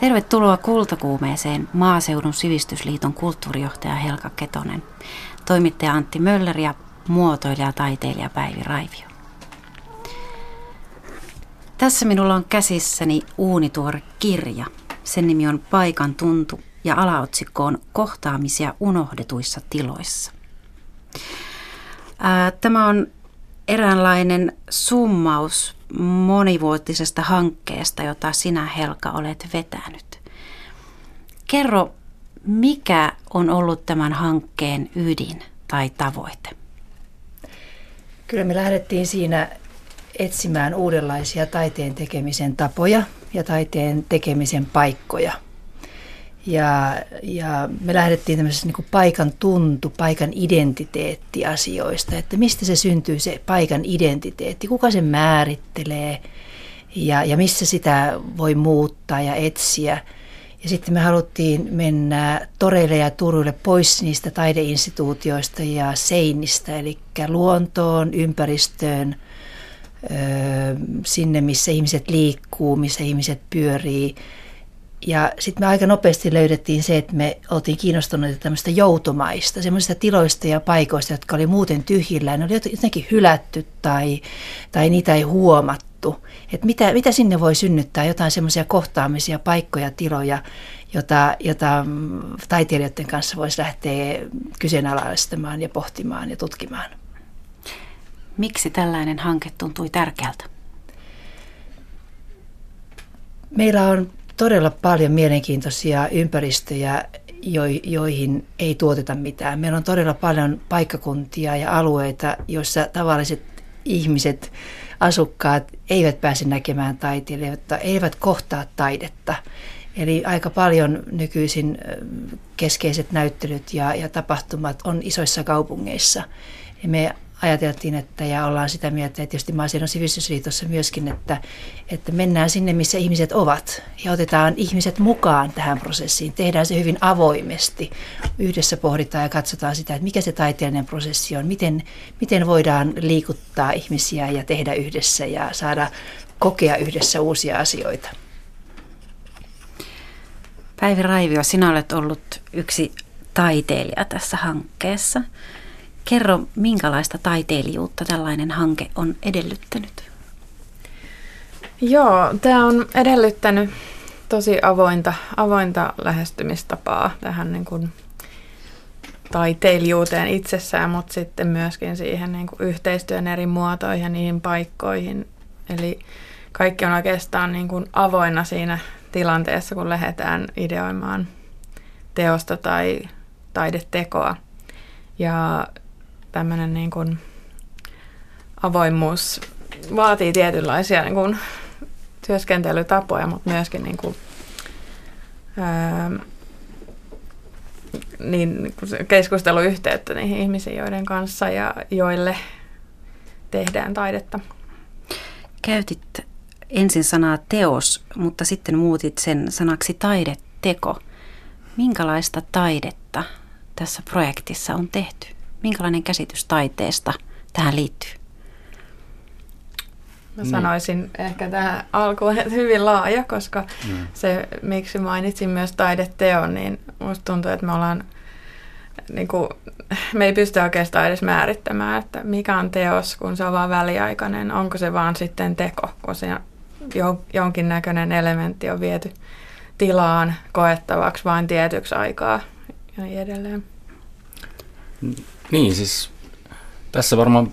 Tervetuloa Kultakuumeeseen Maaseudun sivistysliiton kulttuurijohtaja Helka Ketonen, toimittaja Antti Möller ja muotoilija taiteilija Päivi Raivio. Tässä minulla on käsissäni uunituore kirja. Sen nimi on Paikan tuntu ja alaotsikko on Kohtaamisia unohdetuissa tiloissa. Tämä on eräänlainen summaus monivuotisesta hankkeesta, jota sinä Helka olet vetänyt. Kerro, mikä on ollut tämän hankkeen ydin tai tavoite? Kyllä me lähdettiin siinä etsimään uudenlaisia taiteen tekemisen tapoja ja taiteen tekemisen paikkoja. Ja, ja me lähdettiin tämmöisestä niin paikan tuntu, paikan identiteetti asioista, että mistä se syntyy se paikan identiteetti, kuka se määrittelee ja, ja missä sitä voi muuttaa ja etsiä. Ja sitten me haluttiin mennä toreille ja turuille pois niistä taideinstituutioista ja seinistä, eli luontoon, ympäristöön, sinne, missä ihmiset liikkuu, missä ihmiset pyörii. Ja sitten me aika nopeasti löydettiin se, että me oltiin kiinnostuneita tämmöistä joutomaista, semmoisista tiloista ja paikoista, jotka oli muuten tyhjillään. Ne oli jotenkin hylätty tai, tai niitä ei huomattu. Että mitä, mitä sinne voi synnyttää, jotain semmoisia kohtaamisia, paikkoja, tiloja, jota, jota taiteilijoiden kanssa voisi lähteä kyseenalaistamaan ja pohtimaan ja tutkimaan. Miksi tällainen hanke tuntui tärkeältä? Meillä on todella paljon mielenkiintoisia ympäristöjä, joihin ei tuoteta mitään. Meillä on todella paljon paikkakuntia ja alueita, joissa tavalliset ihmiset, asukkaat eivät pääse näkemään taiteilijoita, eivät kohtaa taidetta. Eli aika paljon nykyisin keskeiset näyttelyt ja, ja tapahtumat on isoissa kaupungeissa. Ja me ajateltiin, että ja ollaan sitä mieltä, että tietysti Maaseudun sivistysliitossa myöskin, että, että mennään sinne, missä ihmiset ovat ja otetaan ihmiset mukaan tähän prosessiin. Tehdään se hyvin avoimesti. Yhdessä pohditaan ja katsotaan sitä, että mikä se taiteellinen prosessi on, miten, miten voidaan liikuttaa ihmisiä ja tehdä yhdessä ja saada kokea yhdessä uusia asioita. Päivi Raivio, sinä olet ollut yksi taiteilija tässä hankkeessa. Kerro, minkälaista taiteilijuutta tällainen hanke on edellyttänyt? Joo, tämä on edellyttänyt tosi avointa, avointa lähestymistapaa tähän niin kuin taiteilijuuteen itsessään, mutta sitten myöskin siihen niin kuin yhteistyön eri muotoihin ja niihin paikkoihin. Eli kaikki on oikeastaan niin kuin avoinna siinä tilanteessa, kun lähdetään ideoimaan teosta tai taidetekoa. Ja tämmöinen niin kuin avoimuus vaatii tietynlaisia niin kuin työskentelytapoja, mutta myöskin niin kuin, ää, niin keskusteluyhteyttä niihin ihmisiin, joiden kanssa ja joille tehdään taidetta. Käytit ensin sanaa teos, mutta sitten muutit sen sanaksi taideteko. Minkälaista taidetta tässä projektissa on tehty? Minkälainen käsitys taiteesta tähän liittyy? Mä niin. sanoisin ehkä tähän alkuun, että hyvin laaja, koska mm. se, miksi mainitsin myös taideteon, niin musta tuntuu, että me ollaan, niin kuin, me ei pysty oikeastaan edes määrittämään, että mikä on teos, kun se on vain väliaikainen, onko se vaan sitten teko, kun se jonkinnäköinen elementti on viety tilaan koettavaksi vain tietyksi aikaa ja niin edelleen. Niin, siis tässä varmaan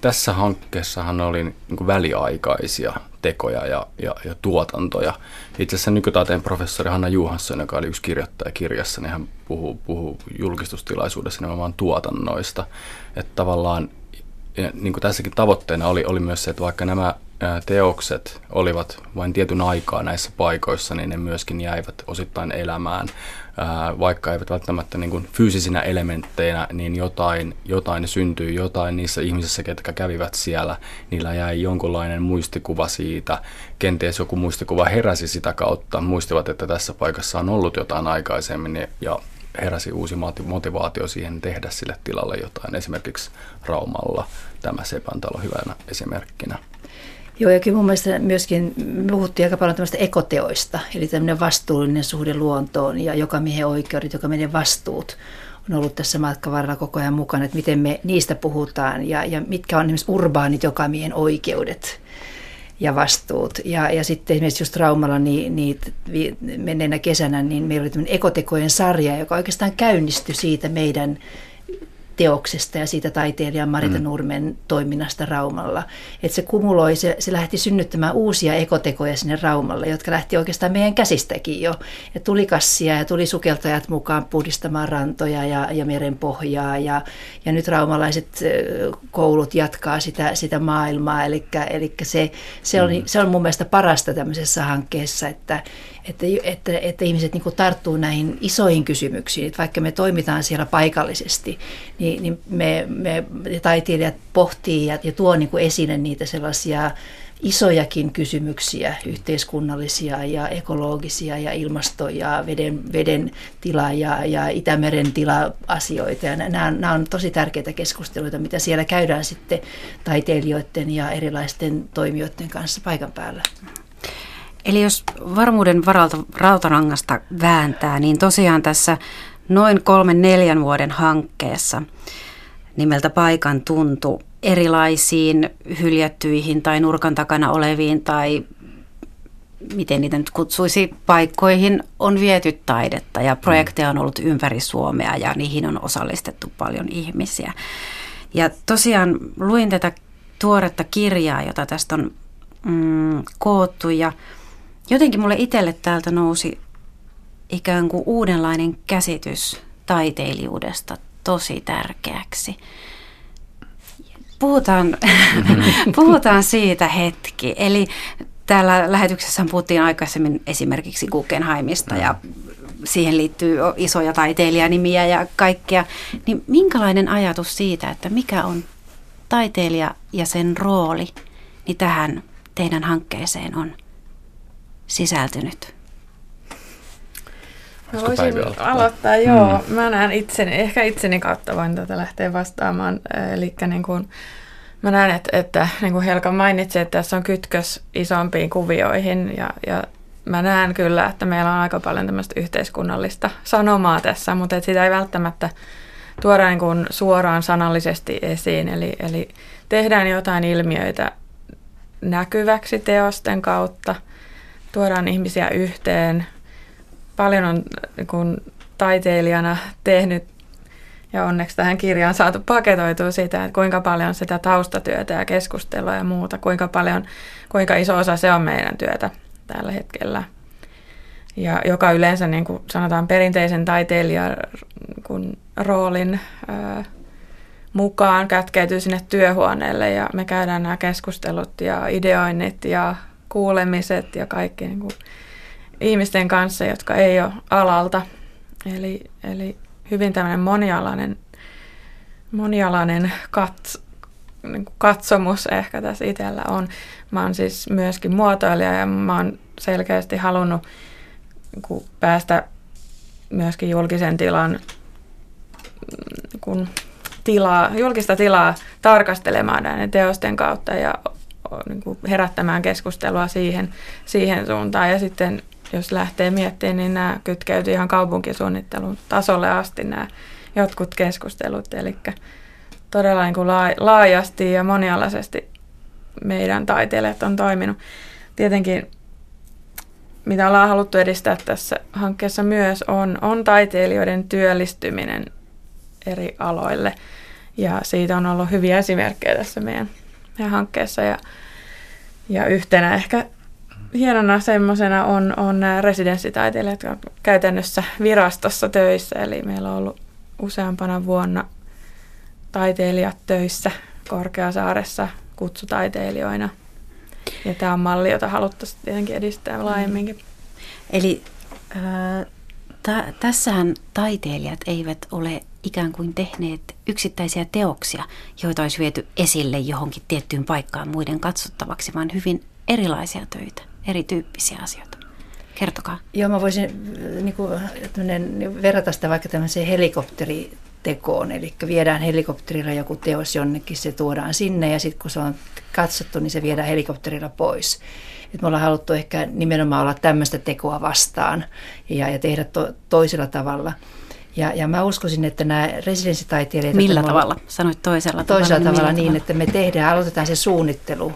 tässä hankkeessahan oli niin väliaikaisia tekoja ja, ja, ja tuotantoja. Itse asiassa nykytaiteen professori Hanna Juhansson, joka oli yksi kirjoittaja kirjassa, niin hän puhuu, puhuu julkistustilaisuudessa nimenomaan tuotannoista. Että tavallaan niin kuin tässäkin tavoitteena oli, oli myös se, että vaikka nämä teokset olivat vain tietyn aikaa näissä paikoissa, niin ne myöskin jäivät osittain elämään vaikka eivät välttämättä niin kuin fyysisinä elementteinä, niin jotain, jotain syntyy, jotain niissä ihmisissä, ketkä kävivät siellä, niillä jäi jonkunlainen muistikuva siitä, kenties joku muistikuva heräsi sitä kautta, muistivat, että tässä paikassa on ollut jotain aikaisemmin ja heräsi uusi motivaatio siihen tehdä sille tilalle jotain, esimerkiksi Raumalla tämä Sepantalo hyvänä esimerkkinä. Joo, ja kyllä mun mielestä myöskin puhuttiin aika paljon tämmöistä ekoteoista, eli tämmöinen vastuullinen suhde luontoon ja joka miehen oikeudet, joka meidän vastuut on ollut tässä matkan varrella koko ajan mukana, että miten me niistä puhutaan ja, ja mitkä on esimerkiksi urbaanit joka miehen oikeudet ja vastuut. Ja, ja sitten esimerkiksi just Raumalla niin, niin menneenä kesänä niin meillä oli tämmöinen ekotekojen sarja, joka oikeastaan käynnistyi siitä meidän teoksesta ja siitä taiteilijan Marita mm. Nurmen toiminnasta Raumalla. Että se kumuloi, se, se lähti synnyttämään uusia ekotekoja sinne Raumalle, jotka lähti oikeastaan meidän käsistäkin jo. Ja tuli kassia ja tuli sukeltajat mukaan puhdistamaan rantoja ja, ja merenpohjaa ja, ja nyt raumalaiset koulut jatkaa sitä, sitä maailmaa. Eli, eli se, se, on, mm. se on mun mielestä parasta tämmöisessä hankkeessa, että, että, että, että ihmiset niin tarttuu näihin isoihin kysymyksiin. Että vaikka me toimitaan siellä paikallisesti, niin, niin me, me taiteilijat pohtii ja, ja tuo niin esille niitä sellaisia isojakin kysymyksiä, yhteiskunnallisia ja ekologisia ja ilmasto- ja veden, veden tila ja, ja Itämeren tila-asioita. Ja nämä, nämä on tosi tärkeitä keskusteluita, mitä siellä käydään sitten taiteilijoiden ja erilaisten toimijoiden kanssa paikan päällä. Eli jos varmuuden varalta rautarangasta vääntää, niin tosiaan tässä noin kolmen neljän vuoden hankkeessa nimeltä Paikan tuntu erilaisiin hyljättyihin tai nurkan takana oleviin tai miten niitä nyt kutsuisi, paikkoihin on viety taidetta ja projekteja on ollut ympäri Suomea ja niihin on osallistettu paljon ihmisiä. Ja tosiaan luin tätä tuoretta kirjaa, jota tästä on mm, koottu ja jotenkin mulle itselle täältä nousi ikään kuin uudenlainen käsitys taiteilijuudesta tosi tärkeäksi. Puhutaan, puhutaan siitä hetki. Eli täällä lähetyksessä puhuttiin aikaisemmin esimerkiksi Guggenheimista ja siihen liittyy isoja taiteilijanimiä ja kaikkea. Niin minkälainen ajatus siitä, että mikä on taiteilija ja sen rooli, niin tähän teidän hankkeeseen on sisältynyt? Mä voisin aloittaa, aloittaa joo. Mm. Mä näen itseni, ehkä itseni kautta voin tätä lähteä vastaamaan. Eli niin kuin, mä näen, että, että niin kuin Helka mainitsi, että tässä on kytkös isompiin kuvioihin ja, ja mä näen kyllä, että meillä on aika paljon tämmöistä yhteiskunnallista sanomaa tässä, mutta että sitä ei välttämättä tuoda niin kuin suoraan sanallisesti esiin. Eli, eli tehdään jotain ilmiöitä näkyväksi teosten kautta, tuodaan ihmisiä yhteen. Paljon on kun taiteilijana tehnyt ja onneksi tähän kirjaan saatu paketoitua siitä, että kuinka paljon sitä taustatyötä ja keskustelua ja muuta, kuinka paljon, kuinka iso osa se on meidän työtä tällä hetkellä. Ja joka yleensä niin kuin sanotaan perinteisen taiteilijan kun roolin ää, mukaan kätkeytyy sinne työhuoneelle ja me käydään nämä keskustelut ja ideoinnit ja kuulemiset ja kaikki niin kuin ihmisten kanssa, jotka ei ole alalta. Eli, eli hyvin tämmöinen monialainen, monialainen kats, niin kuin katsomus ehkä tässä itsellä on. Mä oon siis myöskin muotoilija ja mä oon selkeästi halunnut niin päästä myöskin julkisen tilan niin kuin tilaa, julkista tilaa tarkastelemaan näiden teosten kautta ja niin kuin herättämään keskustelua siihen, siihen suuntaan. Ja sitten jos lähtee miettimään, niin nämä kytkeytyy ihan kaupunkisuunnittelun tasolle asti nämä jotkut keskustelut. Eli todella niin kuin laajasti ja monialaisesti meidän taiteilijat on toiminut. Tietenkin mitä ollaan haluttu edistää tässä hankkeessa myös on, on taiteilijoiden työllistyminen eri aloille. Ja siitä on ollut hyviä esimerkkejä tässä meidän, meidän hankkeessa. Ja, ja yhtenä ehkä hienona semmoisena on, on nämä residenssitaiteilijat, jotka on käytännössä virastossa töissä. Eli meillä on ollut useampana vuonna taiteilijat töissä Korkeasaaressa kutsutaiteilijoina. Ja tämä on malli, jota haluttaisiin tietenkin edistää laajemminkin. Eli äh, t- tässähän taiteilijat eivät ole ikään kuin tehneet yksittäisiä teoksia, joita olisi viety esille johonkin tiettyyn paikkaan muiden katsottavaksi, vaan hyvin erilaisia töitä, erityyppisiä asioita. Kertokaa. Joo, mä voisin niin kuin, verrata sitä vaikka tämmöiseen helikopteritekoon, eli viedään helikopterilla joku teos jonnekin, se tuodaan sinne ja sitten kun se on katsottu, niin se viedään helikopterilla pois. Et me ollaan haluttu ehkä nimenomaan olla tämmöistä tekoa vastaan ja, ja tehdä to, toisella tavalla. Ja, ja mä uskoisin, että nämä residenssitaiteilijat... Millä tavalla? Sanoit toisella tavalla. Toisella niin tavalla niin, tavalla? että me tehdään, aloitetaan se suunnittelu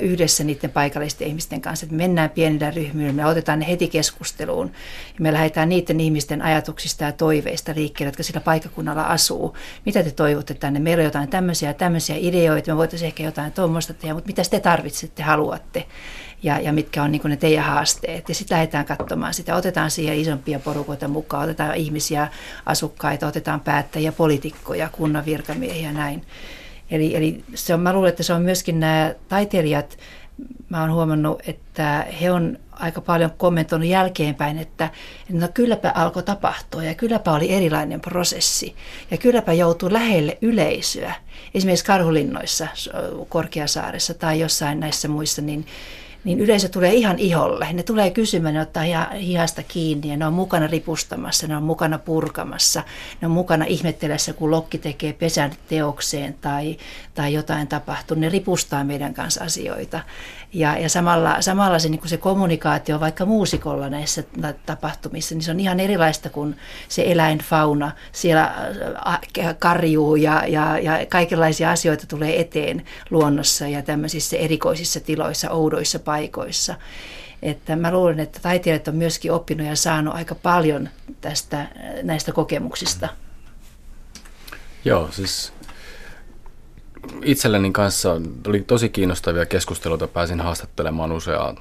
yhdessä niiden paikallisten ihmisten kanssa. Että me mennään pienillä ryhmillä, me otetaan ne heti keskusteluun ja me lähdetään niiden ihmisten ajatuksista ja toiveista liikkeelle, jotka sillä paikakunnalla asuu. Mitä te toivotte tänne? Meillä on jotain tämmöisiä tämmöisiä ideoita, me voitaisiin ehkä jotain tuommoista tehdä, mutta mitä te tarvitsette, haluatte? ja, ja mitkä on niin ne teidän haasteet. Ja sitten lähdetään katsomaan sitä. Otetaan siihen isompia porukoita mukaan, otetaan ihmisiä, asukkaita, otetaan päättäjiä, poliitikkoja, kunnan virkamiehiä ja näin. Eli, eli se on, mä luulen, että se on myöskin nämä taiteilijat, mä oon huomannut, että he on aika paljon kommentoinut jälkeenpäin, että no kylläpä alkoi tapahtua ja kylläpä oli erilainen prosessi ja kylläpä joutui lähelle yleisöä. Esimerkiksi Karhulinnoissa Korkeasaaressa tai jossain näissä muissa, niin niin yleisö tulee ihan iholle. Ne tulee kysymään, ne ottaa hihasta kiinni ja ne on mukana ripustamassa, ne on mukana purkamassa, ne on mukana ihmettelessä, kun lokki tekee pesän teokseen tai, tai jotain tapahtuu. Ne ripustaa meidän kanssa asioita. Ja, ja samalla, samalla se, niin se kommunikaatio vaikka muusikolla näissä tapahtumissa, niin se on ihan erilaista kuin se eläinfauna. Siellä karjuu ja, ja, ja kaikenlaisia asioita tulee eteen luonnossa ja tämmöisissä erikoisissa tiloissa, oudoissa paikoissa. Että mä luulen, että taiteilijat on myöskin oppinut ja saanut aika paljon tästä, näistä kokemuksista. Joo, siis itselleni kanssa oli tosi kiinnostavia keskusteluita. Pääsin haastattelemaan useaa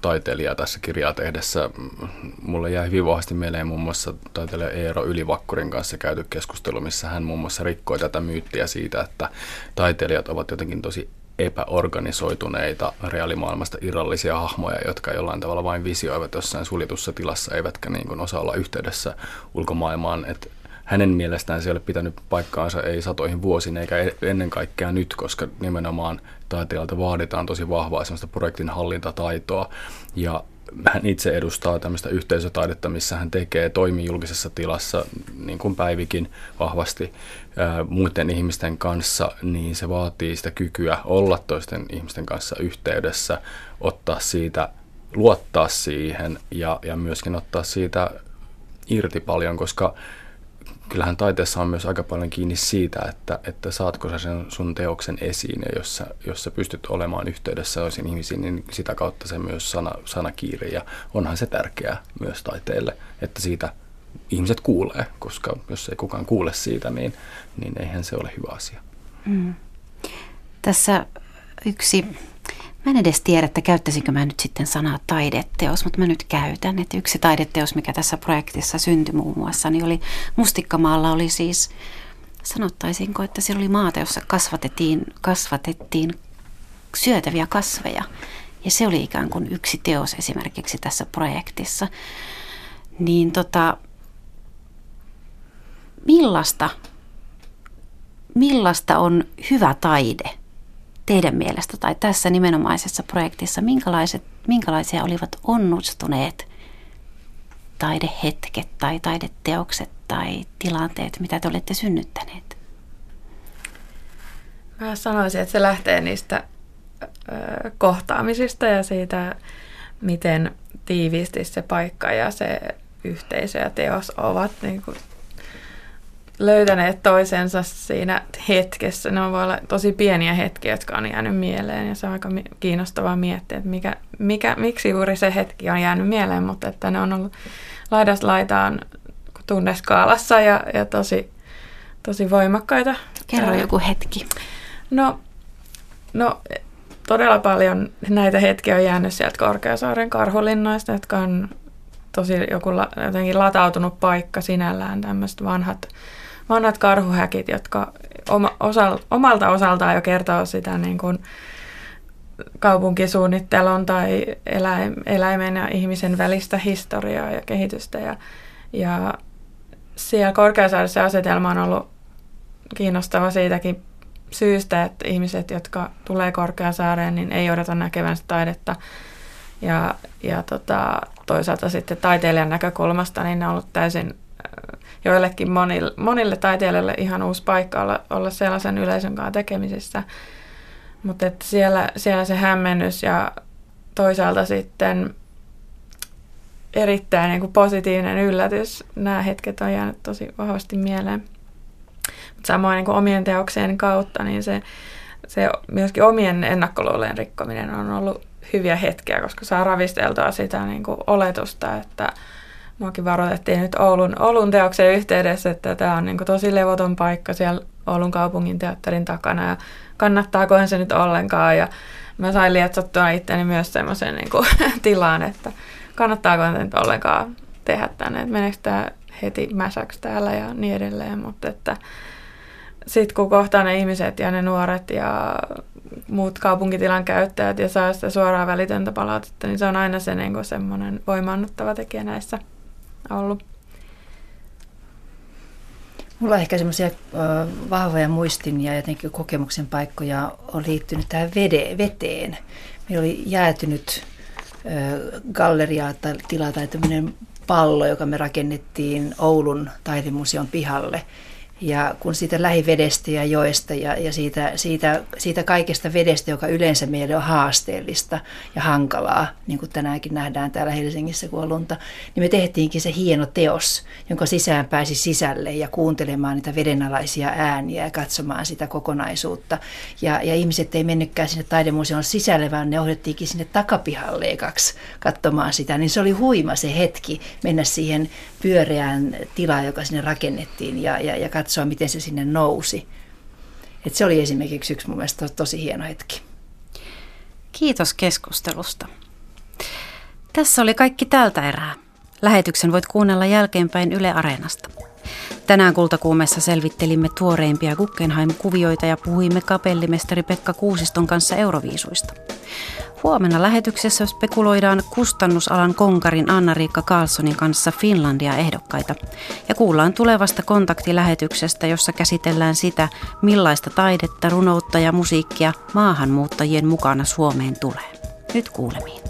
taiteilijaa tässä kirjaa tehdessä. Mulle jäi hyvin vahvasti mieleen muun muassa taiteilija Eero Ylivakkurin kanssa käyty keskustelu, missä hän muun muassa rikkoi tätä myyttiä siitä, että taiteilijat ovat jotenkin tosi epäorganisoituneita reaalimaailmasta irrallisia hahmoja, jotka jollain tavalla vain visioivat jossain suljetussa tilassa, eivätkä niin kuin osaa olla yhteydessä ulkomaailmaan. Että hänen mielestään se ei ole pitänyt paikkaansa ei satoihin vuosiin eikä e- ennen kaikkea nyt, koska nimenomaan taiteilijalta vaaditaan tosi vahvaa sellaista projektin hallintataitoa ja hän itse edustaa tämmöistä yhteisötaidetta, missä hän tekee, toimii julkisessa tilassa, niin kuin Päivikin vahvasti muiden ihmisten kanssa, niin se vaatii sitä kykyä olla toisten ihmisten kanssa yhteydessä, ottaa siitä, luottaa siihen ja, ja myöskin ottaa siitä irti paljon, koska kyllähän taiteessa on myös aika paljon kiinni siitä, että, että saatko sä sen sun teoksen esiin ja jos sä, jos sä pystyt olemaan yhteydessä toisiin ihmisiin, niin sitä kautta se myös sana, sanakiiri ja onhan se tärkeää myös taiteelle, että siitä ihmiset kuulee, koska jos ei kukaan kuule siitä, niin, niin eihän se ole hyvä asia. Mm. Tässä yksi Mä en edes tiedä, että käyttäisinkö mä nyt sitten sanaa taideteos, mutta mä nyt käytän. Että yksi taideteos, mikä tässä projektissa syntyi muun muassa, niin oli Mustikkamaalla oli siis, sanottaisinko, että siellä oli maata, jossa kasvatettiin, kasvatettiin syötäviä kasveja. Ja se oli ikään kuin yksi teos esimerkiksi tässä projektissa. Niin tota, millaista, millaista on hyvä taide? Teidän mielestä tai tässä nimenomaisessa projektissa, minkälaiset, minkälaisia olivat onnistuneet taidehetket tai taideteokset tai tilanteet, mitä te olette synnyttäneet? Mä sanoisin, että se lähtee niistä kohtaamisista ja siitä, miten tiiviisti se paikka ja se yhteisö ja teos ovat niin kuin löytäneet toisensa siinä hetkessä. Ne voi olla tosi pieniä hetkiä, jotka on jäänyt mieleen ja se on aika kiinnostavaa miettiä, että mikä, mikä, miksi juuri se hetki on jäänyt mieleen, mutta että ne on ollut laidasta laitaan tunneskaalassa ja, ja tosi, tosi voimakkaita. Kerro joku hetki. No, no todella paljon näitä hetkiä on jäänyt sieltä Korkeasaaren karhulinnoista, jotka on tosi joku la, jotenkin latautunut paikka sinällään, tämmöiset vanhat vanhat karhuhäkit, jotka oma, osal, omalta osaltaan jo kertoo sitä niin kuin kaupunkisuunnittelun tai eläim, eläimen ja ihmisen välistä historiaa ja kehitystä. Ja, ja siellä Korkeasaaressa asetelma on ollut kiinnostava siitäkin syystä, että ihmiset, jotka tulee Korkeasaareen, niin ei odota näkevänsä taidetta. Ja, ja tota, toisaalta sitten taiteilijan näkökulmasta niin ne on ollut täysin joillekin monille, monille taiteilijoille ihan uusi paikka olla, olla sellaisen yleisön kanssa tekemisissä. Mutta siellä, siellä se hämmennys ja toisaalta sitten erittäin niin kuin positiivinen yllätys. Nämä hetket on jäänyt tosi vahvasti mieleen. Mutta samoin niin kuin omien teoksien kautta, niin se, se myöskin omien ennakkoluulojen rikkominen on ollut hyviä hetkiä, koska saa ravisteltua sitä niin kuin oletusta, että – Muakin varoitettiin nyt Oulun, Oulun teoksen yhteydessä, että tämä on niin tosi levoton paikka siellä Oulun kaupungin teatterin takana ja kannattaakohan se nyt ollenkaan. Ja mä sain lietsottua itteni myös semmoisen niin tilaan, että kannattaako nyt ollenkaan tehdä tänne, että meneekö tämä heti mäsäksi täällä ja niin edelleen, mutta että sitten kun kohtaa ne ihmiset ja ne nuoret ja muut kaupunkitilan käyttäjät ja saa sitä suoraa välitöntä palautetta, niin se on aina se niin semmoinen voimaannuttava tekijä näissä ollut? Mulla on ehkä semmoisia vahvoja muistin ja jotenkin kokemuksen paikkoja on liittynyt tähän vede, veteen. Meillä oli jäätynyt galleria tai tila tai tämmöinen pallo, joka me rakennettiin Oulun taidemuseon pihalle – ja kun siitä lähivedestä ja joesta ja, ja siitä, siitä, siitä kaikesta vedestä, joka yleensä meille on haasteellista ja hankalaa, niin kuin tänäänkin nähdään täällä Helsingissä, kun on lunta, niin me tehtiinkin se hieno teos, jonka sisään pääsi sisälle ja kuuntelemaan niitä vedenalaisia ääniä ja katsomaan sitä kokonaisuutta. Ja, ja ihmiset ei mennytkään sinne taidemuseon sisälle, vaan ne ohdettiinkin sinne takapihalle ekaksi katsomaan sitä. Niin se oli huima se hetki mennä siihen pyöreään tilaan, joka sinne rakennettiin ja, ja, ja katsoa, miten se sinne nousi. Et se oli esimerkiksi yksi mun mielestä tosi hieno hetki. Kiitos keskustelusta. Tässä oli kaikki tältä erää. Lähetyksen voit kuunnella jälkeenpäin Yle Areenasta. Tänään Kultakuumessa selvittelimme tuoreimpia Guggenheim-kuvioita ja puhuimme kapellimestari Pekka Kuusiston kanssa euroviisuista. Huomenna lähetyksessä spekuloidaan kustannusalan konkarin Anna-Riikka Carlsonin kanssa Finlandia ehdokkaita ja kuullaan tulevasta kontaktilähetyksestä, jossa käsitellään sitä, millaista taidetta, runoutta ja musiikkia maahanmuuttajien mukana Suomeen tulee. Nyt kuulemiin.